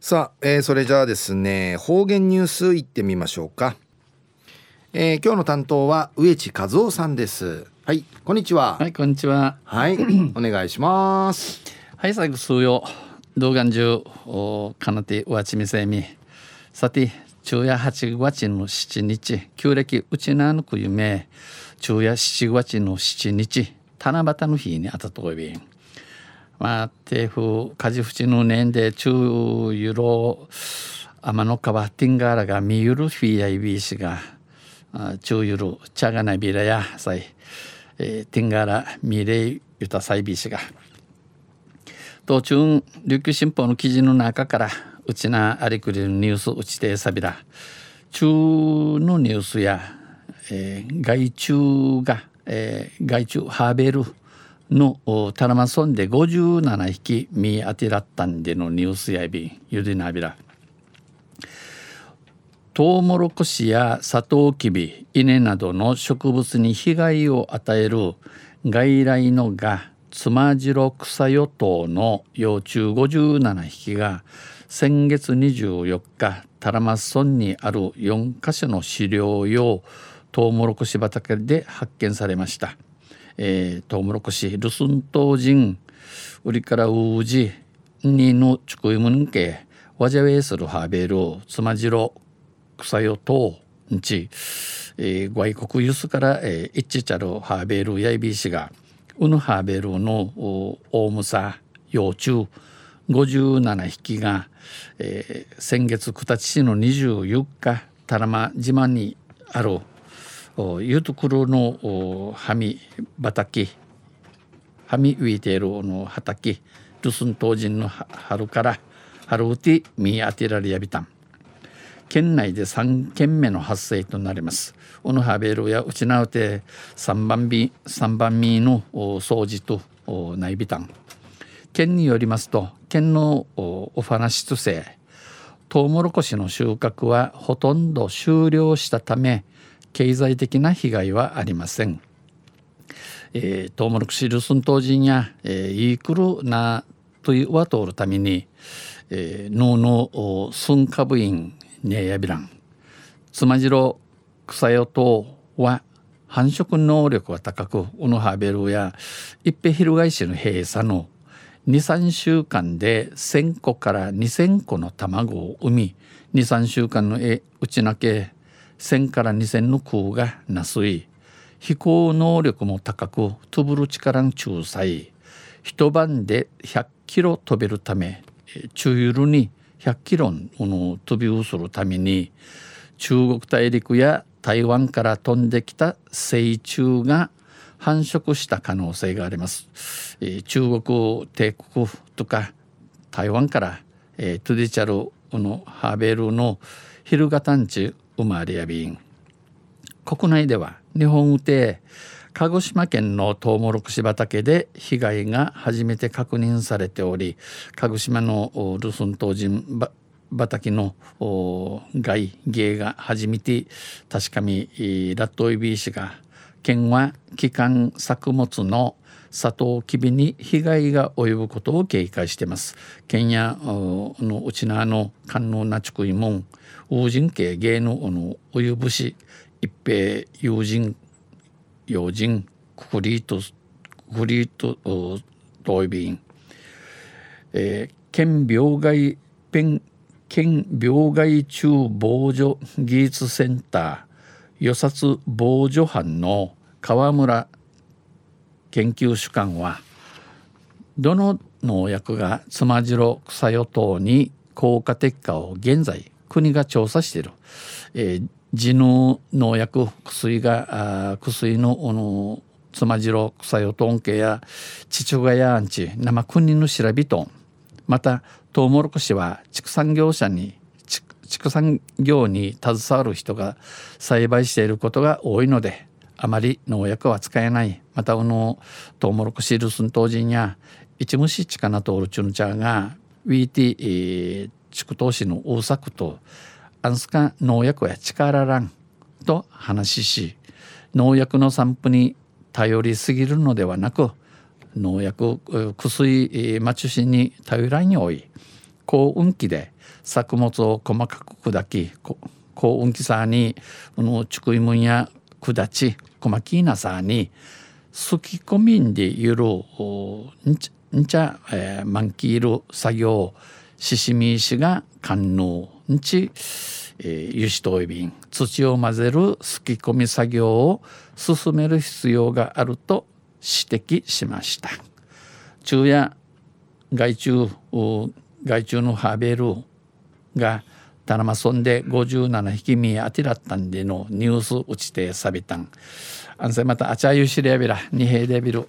さあ、えー、それじゃあですね方言ニュースいってみましょうか、えー、今日の担当は植地和夫さんです。はい。こんにちは。はいこんにちは。はい。お願いします。はい最後数曜動画中おかなてわちみせみ。さて昼夜8月の7日。旧暦うちなぬく夢。昼夜7月の7日。七夕の日にあたとこびまあテ風風淵の年で中ユロ天の川ティンガーラが見ゆるフィアイビーシが中ゆる茶がなびらやさい、えー、ティンガーラミレイユタサイビーシが。途中琉球新報の記事の中からうちなありくりのニュースうちてさびら中のニュースや、えー、害虫が、えー、害虫ハーベルのタラマソンで57匹見当てらったんでのニュースやびゆでなびらトウモロコシやサトウキビ稲などの植物に被害を与える外来のがツマジロクサヨトウの幼虫57匹が先月24日タラマソンにある4カ所の飼料用トウモロコシ畑で発見されました。えー、トウモロコシルスントウジンウリからウジにのチクイムンケワジャウェイスルハーベルつまじろ草よとんち、えー、外国輸出から、えー、イッチチャルハーベルやいびしがウヌハーベルの大ムサ幼虫57匹が、えー、先月九立市の24日タラマ島にあるユートクルのはみ畑。はみ浮いているの畑。ルスン当人の春から春うて見当てられやびたん。県内で3件目の発生となります。オノハベルやウチナウテ3番ビ3番ミの掃除と内ビタン県によりますと県のお話とせトウモロコシの収穫はほとんど終了したため経済的な被害はありません。えー、トウモロコシルスントウジンや、えー、イークルナというは通るために、えー、脳のスンカブインネヤビランつまじろ草よとは繁殖能力が高くウノハベルや一平翻しの閉鎖の23週間で1,000個から2,000個の卵を産み23週間のうちなけ1000から2000の空がなすい飛行能力も高く飛ぶる力の仲裁一晩で100キロ飛べるため中ゆるに100キロの飛びうするために中国大陸や台湾から飛んできた成虫が繁殖した可能性があります。中国帝国とか台湾から、えー、トゥディチャルのハーベルのヒルガタンチ生まれやびん国内では日本雨て鹿児島県のトウモロコシ畑で被害が初めて確認されており鹿児島のルスン島人畑の害芸が初めて確かみラットイビー氏が県は期間作物のサトウキビに被害が及ぶことを警戒しています。県やのうちなの観音なちくいもん、王人系芸ののおゆぶし、一平友人、要人、ククリート、クリート、トイビン、えー、県病害ペン県病害中防除技術センター与札防除班の川村研究主幹はどの農薬がつまじろ草与党に効果的かを現在国が調査している、えー、地の農薬薬があ薬ののつまじろ草与党系や父親やアンチ生国の調べとまたトウモロコシは畜産業者に畜産業に携わる人が栽培していることが多いのであまり農薬は使えない。またこのトウモロコシルスントウジンや一虫チカナトールチュンチャーがウィーティー畜投資の大作とアンスカ農薬や力らんと話しし農薬の散布に頼りすぎるのではなく農薬薬マチュシに頼らんようい高運気で作物を細かく砕き高運気さにこのちくいむんや砕ち細きなさにすき込みんでゆるんちゃんちゃ、えー、満期いる作業をししみ石が観能んち、えー、油脂といびん土を混ぜるすき込み作業を進める必要があると指摘しました。昼夜害虫害虫のハーベルがタナマソンで57匹見当てらったんでのニュース打ちてさびたん。あんせまたあちゃゆしりやびら二平でびる。